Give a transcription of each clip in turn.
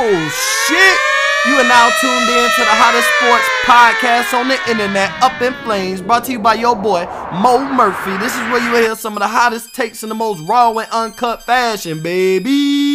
Oh shit! You are now tuned in to the hottest sports podcast on the internet, Up in Flames, brought to you by your boy Mo Murphy. This is where you will hear some of the hottest takes in the most raw and uncut fashion, baby.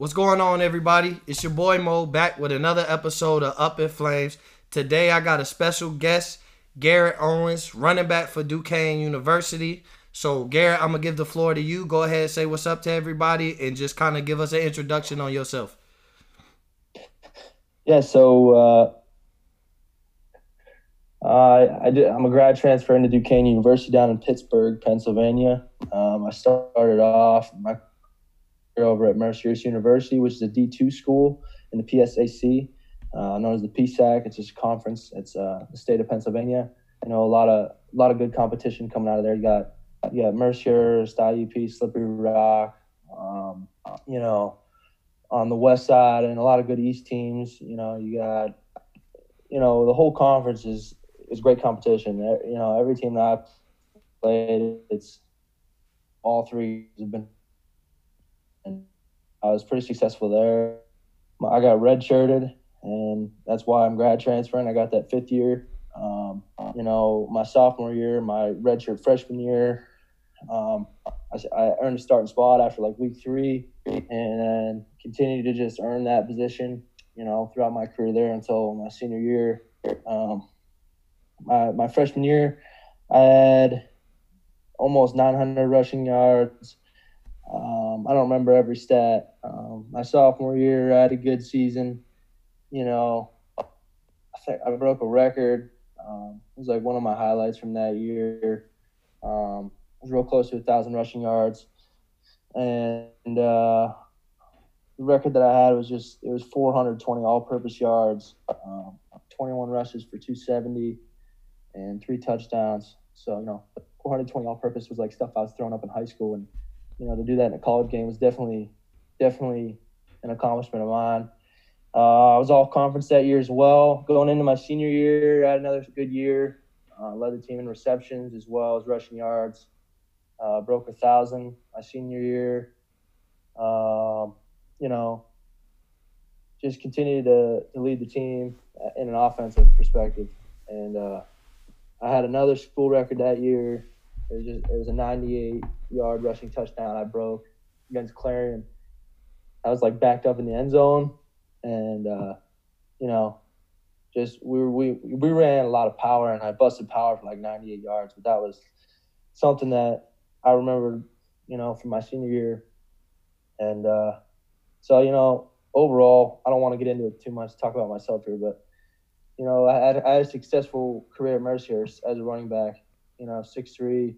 What's going on, everybody? It's your boy Mo back with another episode of Up in Flames. Today, I got a special guest, Garrett Owens, running back for Duquesne University. So, Garrett, I'm gonna give the floor to you. Go ahead, say what's up to everybody, and just kind of give us an introduction on yourself. Yeah, so uh, uh, I did, I'm a grad transfer into Duquesne University down in Pittsburgh, Pennsylvania. Um, I started off my over at Mercyhurst University, which is a D2 school in the PSAC, uh, known as the PSAC. It's just a conference. It's uh, the state of Pennsylvania. You know, a lot of a lot of good competition coming out of there. You got you got Mercyhurst, IUP, Slippery Rock. Um, you know, on the west side, and a lot of good East teams. You know, you got you know the whole conference is is great competition. You know, every team that I've played, it's all three have been I was pretty successful there. I got redshirted, and that's why I'm grad transferring. I got that fifth year. Um, you know, my sophomore year, my redshirt freshman year, um, I, I, earned a starting spot after like week three, and then continued to just earn that position. You know, throughout my career there until my senior year. Um, my my freshman year, I had almost 900 rushing yards. Um, I don't remember every stat. Um, my sophomore year, I had a good season. You know, I I broke a record. Um, it was like one of my highlights from that year. Um, I was real close to a thousand rushing yards, and uh, the record that I had was just it was 420 all-purpose yards, um, 21 rushes for 270, and three touchdowns. So you know, 420 all-purpose was like stuff I was throwing up in high school and you know, to do that in a college game was definitely, definitely an accomplishment of mine. Uh, I was all conference that year as well. Going into my senior year, I had another good year. Uh, led the team in receptions as well as rushing yards. Uh, broke a thousand my senior year. Um, you know, just continued to, to lead the team in an offensive perspective. And uh, I had another school record that year. It was just it was a 98 yard rushing touchdown I broke against Clarion. I was like backed up in the end zone, and uh, you know, just we we we ran a lot of power, and I busted power for like 98 yards. But that was something that I remember, you know, from my senior year, and uh, so you know, overall, I don't want to get into it too much, talk about myself here, but you know, I had, I had a successful career at Mercyhurst as a running back you know, 6'3",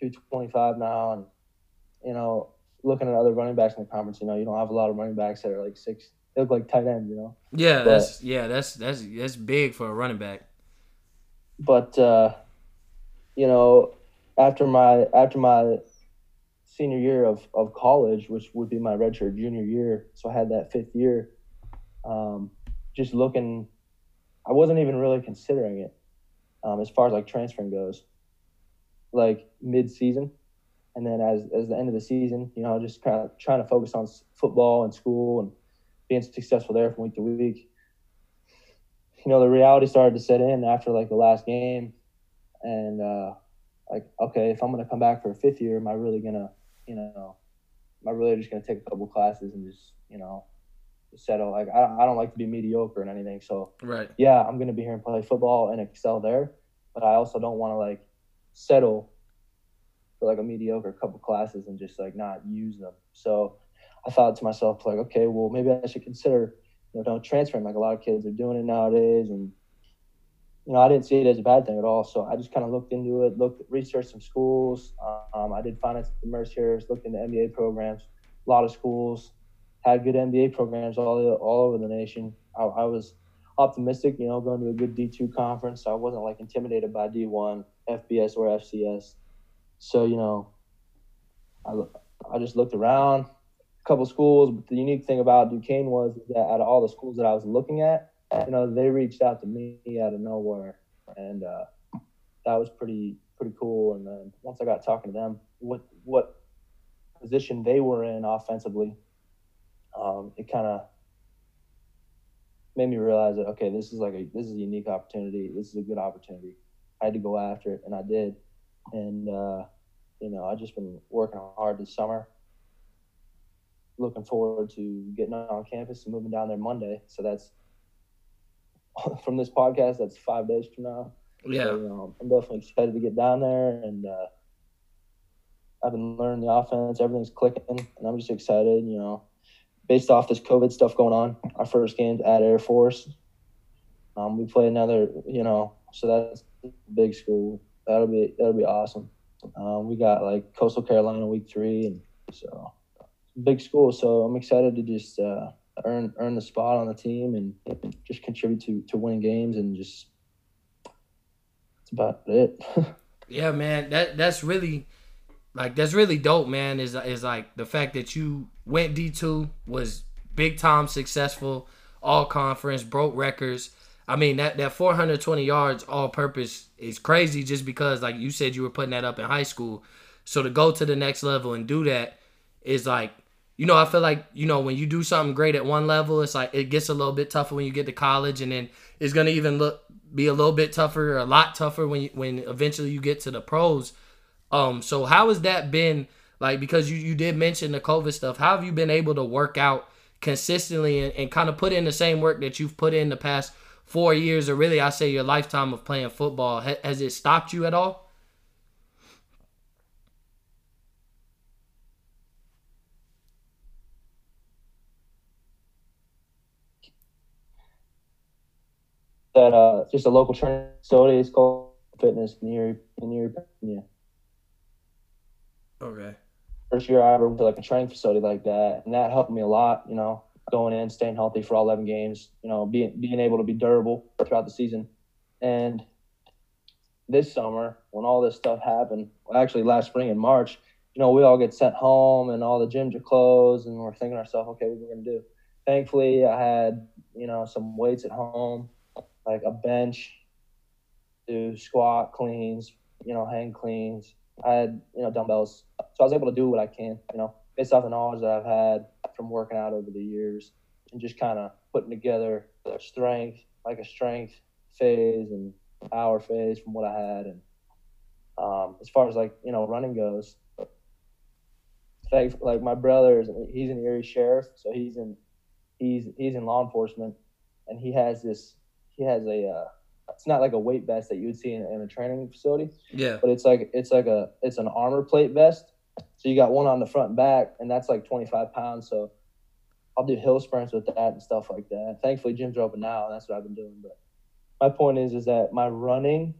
225 now. And, you know, looking at other running backs in the conference, you know, you don't have a lot of running backs that are like six. They look like tight ends, you know. Yeah, but, that's yeah, that's that's that's big for a running back. But uh, you know, after my after my senior year of, of college, which would be my redshirt junior year, so I had that fifth year. Um, just looking, I wasn't even really considering it um, as far as like transferring goes, like mid season. And then as, as the end of the season, you know, just kind of trying to focus on football and school and being successful there from week to week. You know, the reality started to set in after like the last game. And uh, like, okay, if I'm going to come back for a fifth year, am I really going to, you know, am I really just going to take a couple classes and just, you know, settle. Like I, I don't like to be mediocre and anything. So right. Yeah, I'm gonna be here and play football and excel there, but I also don't want to like settle for like a mediocre couple classes and just like not use them. So I thought to myself like, okay, well maybe I should consider you know don't transferring like a lot of kids are doing it nowadays and you know, I didn't see it as a bad thing at all. So I just kind of looked into it, looked, researched some schools. Um, I did finance at Mercyhurst, looked into MBA programs, a lot of schools had good MBA programs all all over the nation. I, I was optimistic, you know, going to a good D2 conference. So I wasn't like intimidated by D1, FBS, or FCS. So, you know, I, I just looked around, a couple schools. But the unique thing about Duquesne was that out of all the schools that I was looking at, you know, they reached out to me out of nowhere, and uh, that was pretty pretty cool. And then once I got talking to them, what what position they were in offensively, um, it kind of made me realize that okay, this is like a this is a unique opportunity. This is a good opportunity. I had to go after it, and I did. And uh, you know, I've just been working hard this summer. Looking forward to getting on campus and moving down there Monday. So that's from this podcast. That's five days from now. Yeah, so, you know, I'm definitely excited to get down there, and uh, I've been learning the offense. Everything's clicking, and I'm just excited. You know, based off this COVID stuff going on, our first game's at Air Force. Um, we play another, you know, so that's big school. That'll be that'll be awesome. Um, we got like Coastal Carolina week three, and so big school. So I'm excited to just uh, earn earn the spot on the team and just contribute to to winning games and just that's about it. yeah, man. That that's really like that's really dope, man. Is is like the fact that you went D two was big time successful, all conference, broke records. I mean that that 420 yards all purpose is crazy just because like you said you were putting that up in high school. So to go to the next level and do that is like you know, I feel like, you know, when you do something great at one level, it's like it gets a little bit tougher when you get to college and then it's gonna even look be a little bit tougher, or a lot tougher when you, when eventually you get to the pros. Um, so how has that been like because you, you did mention the COVID stuff, how have you been able to work out consistently and, and kind of put in the same work that you've put in the past four years or really I say your lifetime of playing football? has it stopped you at all? That uh, just a local training facility. It's called Fitness near near yeah. Okay. First year I ever went to like a training facility like that, and that helped me a lot. You know, going in, staying healthy for all 11 games, you know, being being able to be durable throughout the season. And this summer, when all this stuff happened, well, actually last spring in March, you know, we all get sent home and all the gyms are closed, and we're thinking ourselves, okay, what are we gonna do? Thankfully, I had you know some weights at home, like a bench, do squat cleans, you know, hang cleans. I had you know dumbbells, so I was able to do what I can, you know, based off the knowledge that I've had from working out over the years and just kind of putting together strength, like a strength phase and power phase from what I had. And um, as far as like, you know, running goes, like, like my brother is, he's an Erie sheriff. So he's in, he's, he's in law enforcement and he has this, he has a, uh, it's not like a weight vest that you would see in, in a training facility. Yeah. But it's like, it's like a, it's an armor plate vest so you got one on the front and back, and that's like 25 pounds. So I'll do hill sprints with that and stuff like that. Thankfully, gyms are open now, and that's what I've been doing. But my point is, is that my running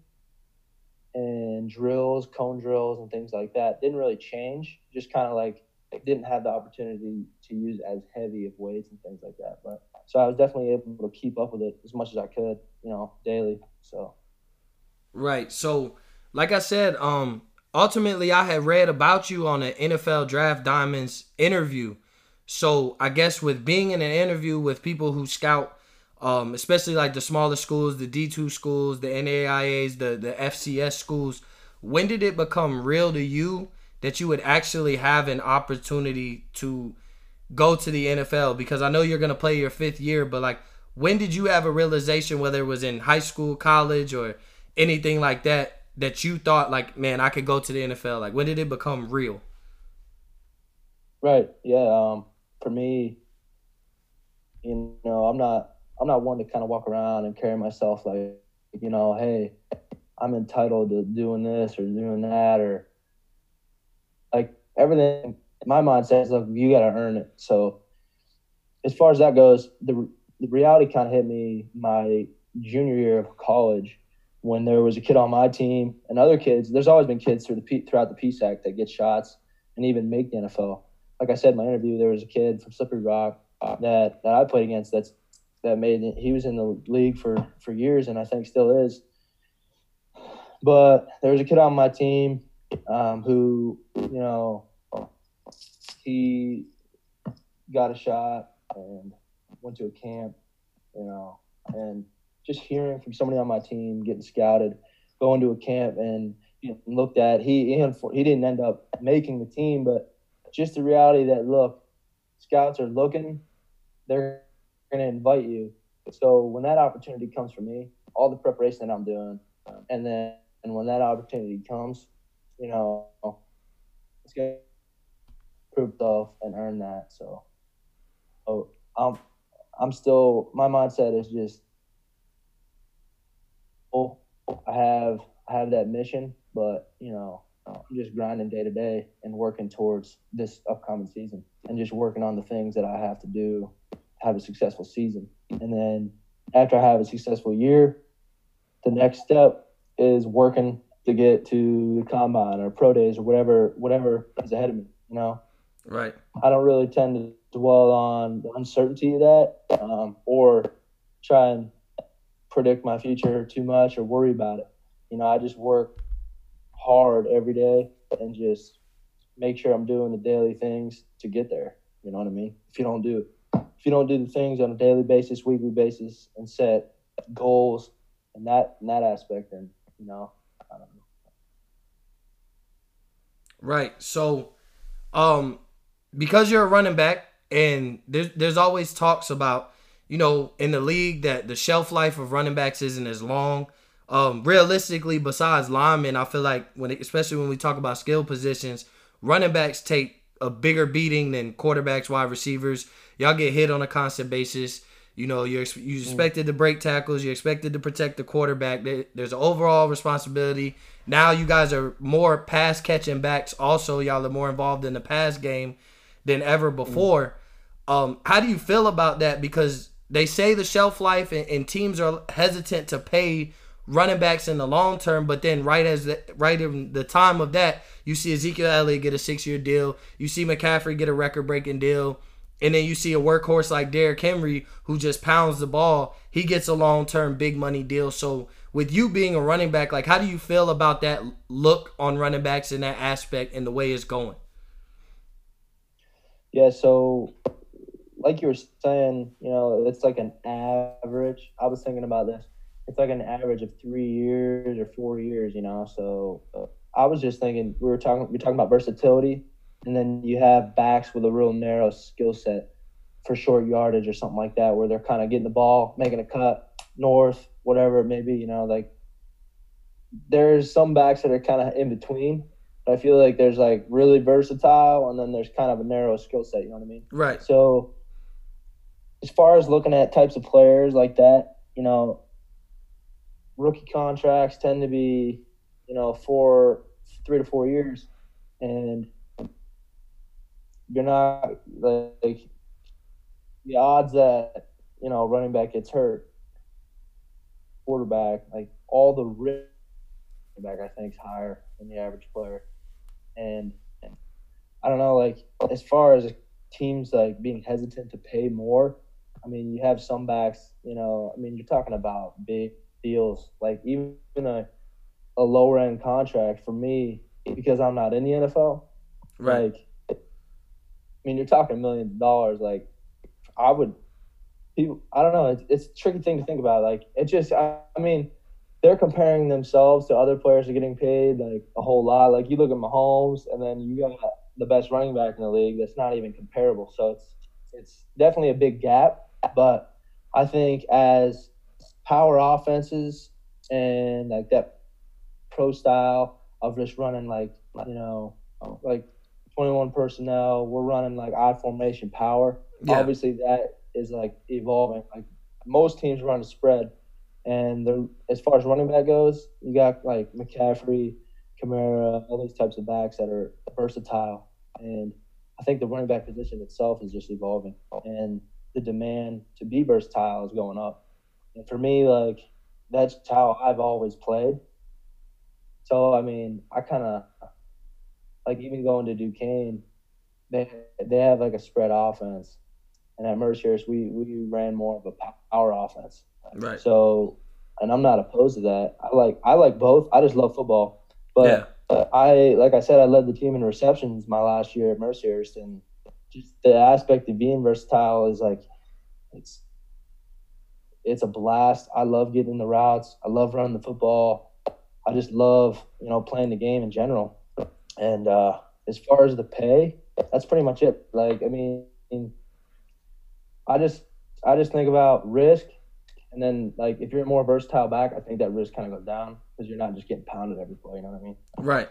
and drills, cone drills, and things like that didn't really change. Just kind of like didn't have the opportunity to use as heavy of weights and things like that. But so I was definitely able to keep up with it as much as I could, you know, daily. So right. So like I said, um, ultimately I had read about you on an NFL Draft Diamonds interview. So I guess with being in an interview with people who scout, um, especially like the smaller schools, the D two schools, the NAIAs, the the FCS schools, when did it become real to you that you would actually have an opportunity to go to the NFL? Because I know you're gonna play your fifth year, but like when did you have a realization, whether it was in high school, college, or anything like that, that you thought like, man, I could go to the NFL? Like, when did it become real? Right. Yeah. Um, for me, you know, I'm not I'm not one to kind of walk around and carry myself like, you know, hey, I'm entitled to doing this or doing that or like everything. My mindset is like you got to earn it. So as far as that goes, the the reality kind of hit me my junior year of college when there was a kid on my team and other kids. There's always been kids through the throughout the PSAC that get shots and even make the NFL. Like I said in my interview, there was a kid from Slippery Rock that that I played against. That's that made he was in the league for for years and I think still is. But there was a kid on my team um, who, you know, he got a shot and went to a camp, you know, and just hearing from somebody on my team getting scouted, going to a camp and looked at. He he, didn't end up making the team, but just the reality that look, scouts are looking, they're going to invite you. So when that opportunity comes for me, all the preparation that I'm doing, and then and when that opportunity comes, you know, it's going to prove itself and earn that. So, so I'm I'm still my mindset is just oh I have I have that mission, but you know I'm just grinding day to day and working towards this upcoming season and just working on the things that I have to do to have a successful season. And then after I have a successful year, the next step is working to get to the combine or pro days or whatever whatever is ahead of me. You know, right? I don't really tend to dwell on the uncertainty of that um, or try and predict my future too much or worry about it. You know, I just work hard every day and just make sure I'm doing the daily things to get there. You know what I mean? If you don't do if you don't do the things on a daily basis, weekly basis, and set goals and that in that aspect, then you know, I don't know. Right. So, um, because you're a running back, and there's there's always talks about you know in the league that the shelf life of running backs isn't as long. Um, realistically, besides linemen, I feel like when it, especially when we talk about skill positions, running backs take a bigger beating than quarterbacks, wide receivers. Y'all get hit on a constant basis. You know, you're you mm. expected to break tackles. You're expected to protect the quarterback. There's an overall responsibility. Now you guys are more pass catching backs. Also, y'all are more involved in the pass game than ever mm. before. Um, how do you feel about that? Because they say the shelf life and, and teams are hesitant to pay running backs in the long term, but then right as the, right in the time of that, you see Ezekiel Elliott get a six year deal, you see McCaffrey get a record breaking deal, and then you see a workhorse like Derrick Henry who just pounds the ball, he gets a long term big money deal. So with you being a running back, like how do you feel about that look on running backs in that aspect and the way it's going? Yeah, so like you were saying, you know, it's like an average. I was thinking about this it's like an average of three years or four years, you know. So uh, I was just thinking we were talking we are talking about versatility, and then you have backs with a real narrow skill set for short yardage or something like that, where they're kind of getting the ball, making a cut north, whatever it may be, you know. Like there's some backs that are kind of in between. But I feel like there's like really versatile, and then there's kind of a narrow skill set. You know what I mean? Right. So as far as looking at types of players like that, you know, rookie contracts tend to be, you know, four, three to four years, and you're not like the odds that you know running back gets hurt, quarterback, like all the risk back I think is higher than the average player, and I don't know, like as far as teams like being hesitant to pay more. I mean, you have some backs, you know, I mean, you're talking about big deals. Like even a a lower end contract for me because I'm not in the NFL. Right. Like, I mean, you're talking millions of dollars. Like, I would, people. I don't know. It's, it's a tricky thing to think about. Like, it just. I, I mean, they're comparing themselves to other players who are getting paid like a whole lot. Like you look at Mahomes, and then you got the best running back in the league. That's not even comparable. So it's it's definitely a big gap. But I think as power offenses and like that pro style of just running like you know like 21 personnel. We're running like I formation power. Yeah. Obviously, that is like evolving. Like most teams run a spread, and as far as running back goes, you got like McCaffrey, Kamara, all these types of backs that are versatile. And I think the running back position itself is just evolving, and the demand to be versatile is going up. And for me, like that's how I've always played. So I mean, I kind of like even going to Duquesne, they they have like a spread offense, and at Mercyhurst we we ran more of a power offense. Right. So, and I'm not opposed to that. I like I like both. I just love football, but yeah. I like I said I led the team in receptions my last year at Mercyhurst, and just the aspect of being versatile is like it's it's a blast. I love getting the routes. I love running the football. I just love you know playing the game in general. And uh, as far as the pay, that's pretty much it. Like I mean, I just I just think about risk, and then like if you're more versatile back, I think that risk kind of goes down because you're not just getting pounded every play. You know what I mean? Right.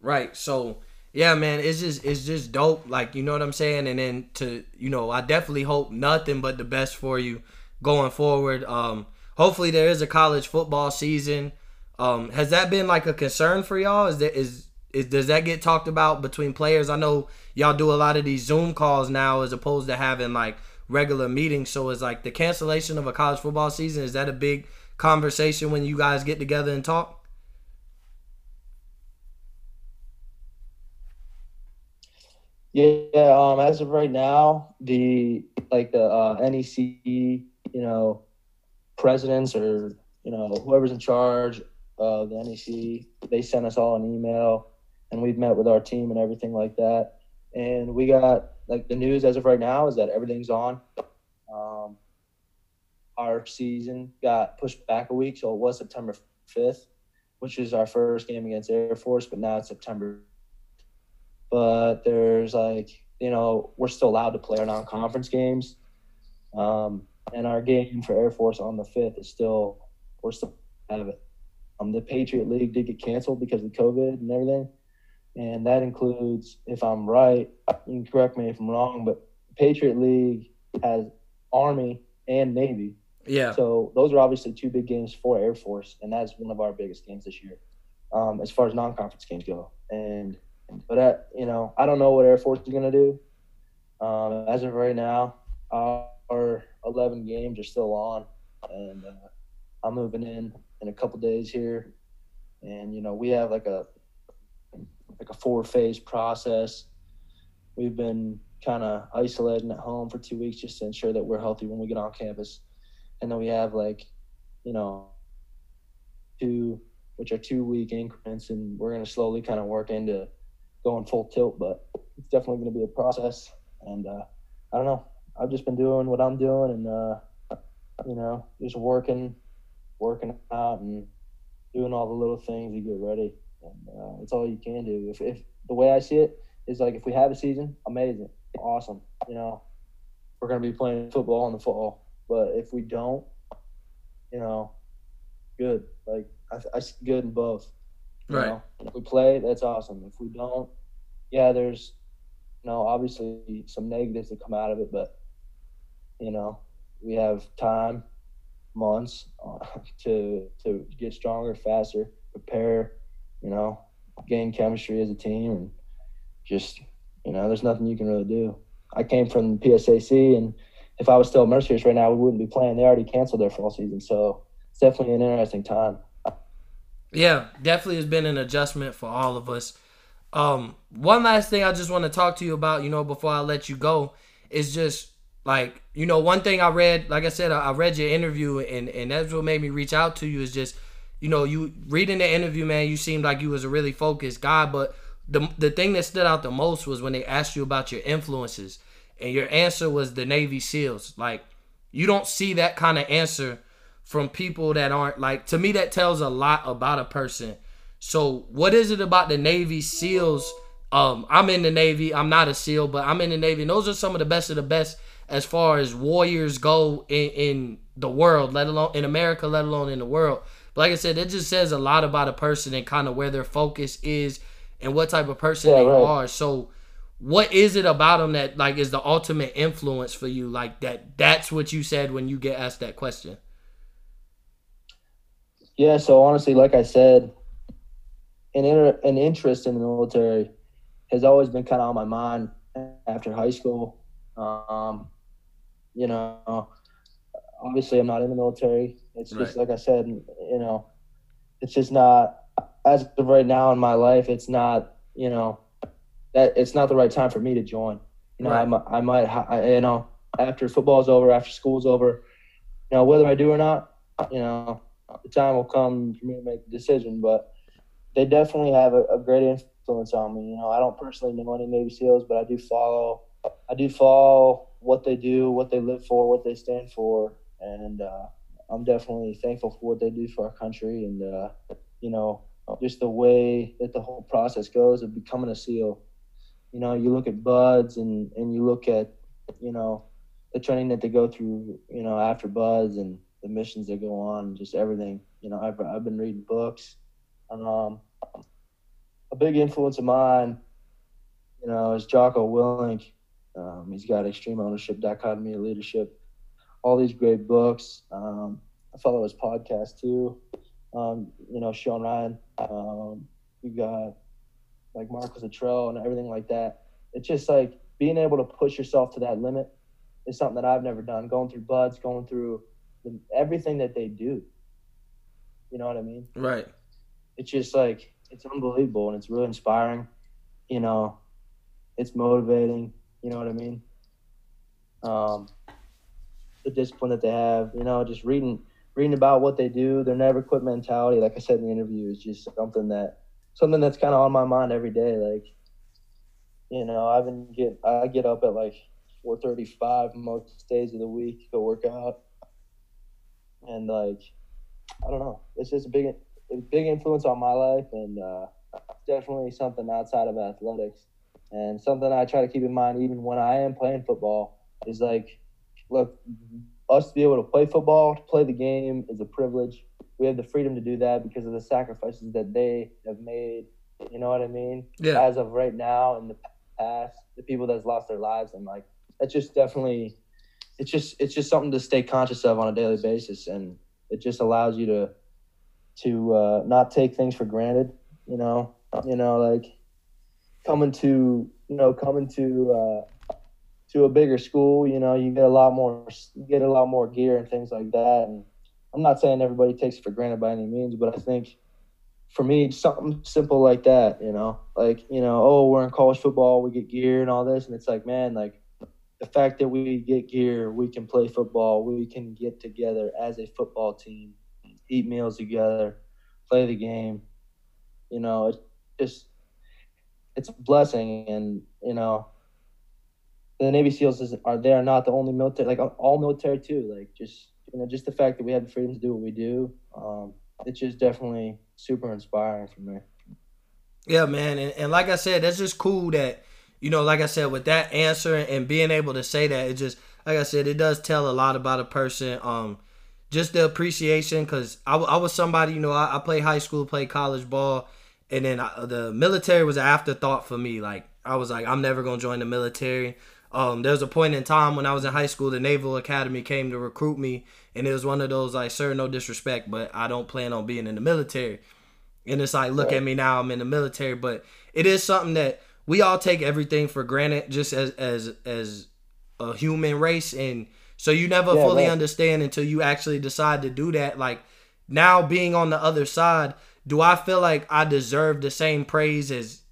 Right. So yeah, man, it's just it's just dope. Like you know what I'm saying. And then to you know, I definitely hope nothing but the best for you going forward. Um, hopefully there is a college football season. Um, has that been like a concern for y'all? Is that is is does that get talked about between players? I know y'all do a lot of these Zoom calls now as opposed to having like regular meetings. So is like the cancellation of a college football season is that a big conversation when you guys get together and talk? Yeah, um, as of right now, the like the uh, NEC, you know, presidents or you know whoever's in charge of the NEC, they sent us all an email, and we've met with our team and everything like that. And we got like the news as of right now is that everything's on. Um, our season got pushed back a week, so it was September fifth, which is our first game against Air Force, but now it's September but there's like you know we're still allowed to play our non-conference games, um, and our game for Air Force on the fifth is still we're still have it. Um, the Patriot League did get canceled because of COVID and everything, and that includes, if I'm right, you can correct me if I'm wrong, but Patriot League has Army and Navy. Yeah. So those are obviously two big games for Air Force, and that's one of our biggest games this year, um, as far as non-conference games go. And but at, you know, I don't know what Air Force is going to do. Um, as of right now, our 11 games are still on, and uh, I'm moving in in a couple days here, and you know we have like a like a four phase process. We've been kind of isolating at home for two weeks just to ensure that we're healthy when we get on campus, and then we have like, you know, two which are two week increments, and we're going to slowly kind of work into going full tilt, but it's definitely going to be a process. And uh, I don't know. I've just been doing what I'm doing, and uh, you know, just working, working out, and doing all the little things to get ready. And uh, it's all you can do. If, if the way I see it is like, if we have a season, amazing, awesome. You know, we're going to be playing football in the fall. But if we don't, you know, good. Like I, I good in both. Right. Know? If we play, that's awesome. If we don't, yeah, there's you know obviously some negatives that come out of it, but you know we have time, months to to get stronger, faster, prepare, you know, gain chemistry as a team, and just you know, there's nothing you can really do. I came from PSAC, and if I was still at Mercyhurst right now, we wouldn't be playing. They already canceled their fall season, so it's definitely an interesting time. Yeah, definitely has been an adjustment for all of us. Um, one last thing I just want to talk to you about, you know, before I let you go, is just like, you know, one thing I read, like I said, I read your interview and, and that's what made me reach out to you is just, you know, you reading the interview, man, you seemed like you was a really focused guy, but the the thing that stood out the most was when they asked you about your influences and your answer was the Navy SEALs. Like, you don't see that kind of answer from people that aren't like to me that tells a lot about a person. So what is it about the Navy SEALs? Um, I'm in the Navy. I'm not a SEAL, but I'm in the Navy. And those are some of the best of the best as far as warriors go in, in the world, let alone in America, let alone in the world. But like I said, it just says a lot about a person and kind of where their focus is and what type of person yeah, they right. are. So what is it about them that like is the ultimate influence for you? Like that that's what you said when you get asked that question. Yeah, so honestly, like I said, an inter- an interest in the military has always been kind of on my mind after high school. Um, you know, obviously, I'm not in the military. It's just right. like I said, you know, it's just not as of right now in my life. It's not, you know, that it's not the right time for me to join. You know, right. I, I might, I, you know, after football's over, after school's over, you know, whether I do or not, you know, the time will come for me to make the decision. But they definitely have a, a great influence on me. You know, I don't personally know any Navy SEALs, but I do follow. I do follow what they do, what they live for, what they stand for, and uh, I'm definitely thankful for what they do for our country. And uh, you know, just the way that the whole process goes of becoming a SEAL. You know, you look at BUD/S and and you look at you know the training that they go through. You know, after BUD/S and the missions that go on, just everything. You know, I've I've been reading books. Um, a big influence of mine, you know, is Jocko Willink. Um, he's got Extreme Ownership, Dichotomy of Leadership, all these great books. Um, I follow his podcast too. Um, you know, Sean Ryan. Um, you got like Marcus Luttrell and everything like that. It's just like being able to push yourself to that limit is something that I've never done. Going through BUD/S, going through the, everything that they do. You know what I mean? Right. It's just like it's unbelievable and it's really inspiring. You know, it's motivating. You know what I mean? Um, the discipline that they have. You know, just reading reading about what they do, their never quit mentality. Like I said in the interview, is just something that something that's kind of on my mind every day. Like, you know, I've been get I get up at like four thirty five most days of the week to go work out, and like, I don't know, it's just a big big influence on my life, and uh, definitely something outside of athletics, and something I try to keep in mind even when I am playing football is like, look, us to be able to play football, to play the game is a privilege. We have the freedom to do that because of the sacrifices that they have made. You know what I mean? Yeah. As of right now, in the past, the people that's lost their lives, and like that's just definitely, it's just it's just something to stay conscious of on a daily basis, and it just allows you to to uh, not take things for granted. You know, you know, like coming to you know coming to uh, to a bigger school. You know, you get a lot more you get a lot more gear and things like that. And I'm not saying everybody takes it for granted by any means, but I think for me, something simple like that. You know, like you know, oh, we're in college football, we get gear and all this, and it's like, man, like the fact that we get gear, we can play football, we can get together as a football team eat meals together, play the game. You know, it's just it's a blessing, and you know, the Navy SEALs is, are they are not the only military, like all military too. Like just you know, just the fact that we have the freedom to do what we do, um, it's just definitely super inspiring for me. Yeah, man, and, and like I said, that's just cool that you know, like I said, with that answer and being able to say that, it just like I said, it does tell a lot about a person. Um, just the appreciation because I, I was somebody you know I, I played high school played college ball and then I, the military was an afterthought for me. Like i was like i'm never going to join the military. Um, there was a point in time when i was in high school the naval academy came to recruit me and it was one of those like sir no disrespect but i don't plan on being in the military. And it's like look at me now i'm in the military but it is something that we all take everything for granted just as as as a human race and so you never yeah, fully right. understand until you actually decide to do that. Like now being on the other side, do I feel like I deserve the same praise as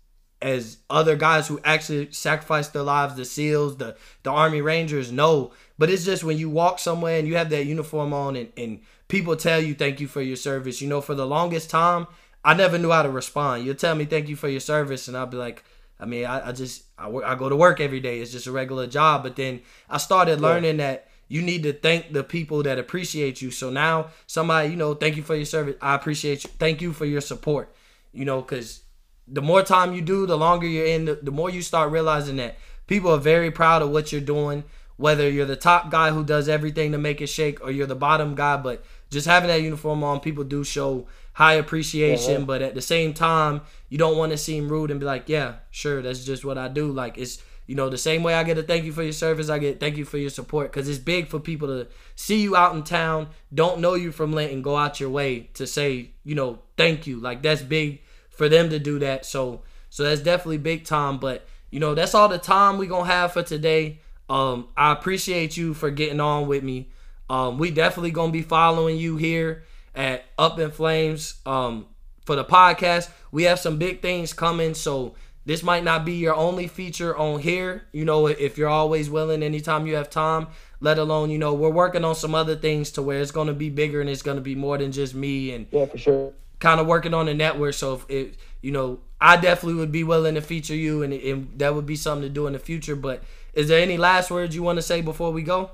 as other guys who actually sacrificed their lives, the SEALs, the the Army Rangers? No. But it's just when you walk somewhere and you have that uniform on and, and people tell you thank you for your service. You know, for the longest time, I never knew how to respond. You'll tell me thank you for your service, and I'll be like, I mean, I, I just I, I go to work every day. It's just a regular job. But then I started learning yeah. that you need to thank the people that appreciate you. So now somebody, you know, thank you for your service. I appreciate you. Thank you for your support. You know, because the more time you do, the longer you're in, the, the more you start realizing that people are very proud of what you're doing. Whether you're the top guy who does everything to make it shake, or you're the bottom guy, but just having that uniform on, people do show high appreciation. Yeah, But at the same time, you don't want to seem rude and be like, "Yeah, sure, that's just what I do." Like it's you know, the same way I get a thank you for your service, I get thank you for your support because it's big for people to see you out in town, don't know you from Linton, go out your way to say, you know, thank you. Like that's big for them to do that. So, so that's definitely big time. But you know, that's all the time we gonna have for today. Um, I appreciate you for getting on with me. Um, we definitely gonna be following you here at Up in Flames. Um, for the podcast, we have some big things coming. So this might not be your only feature on here. You know, if you're always willing, anytime you have time, let alone, you know, we're working on some other things to where it's going to be bigger and it's going to be more than just me. And yeah, for sure. kind of working on the network. So if it, you know, I definitely would be willing to feature you, and, and that would be something to do in the future. But is there any last words you want to say before we go?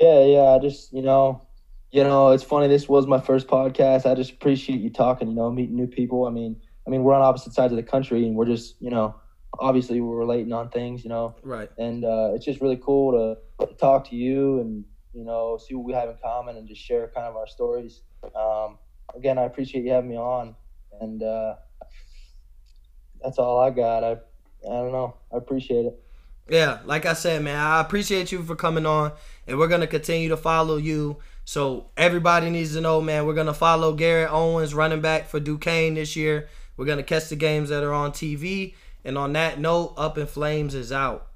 Yeah, yeah. I just, you know, you know, it's funny. This was my first podcast. I just appreciate you talking. You know, meeting new people. I mean, I mean, we're on opposite sides of the country, and we're just, you know, obviously we're relating on things. You know, right? And uh, it's just really cool to, to talk to you and you know see what we have in common and just share kind of our stories. Um, again, I appreciate you having me on, and uh, that's all I got. I I don't know. I appreciate it. Yeah, like I said, man, I appreciate you for coming on, and we're gonna continue to follow you. So everybody needs to know, man, we're gonna follow Garrett Owens, running back for Duquesne this year. We're gonna catch the games that are on TV. And on that note, Up in Flames is out.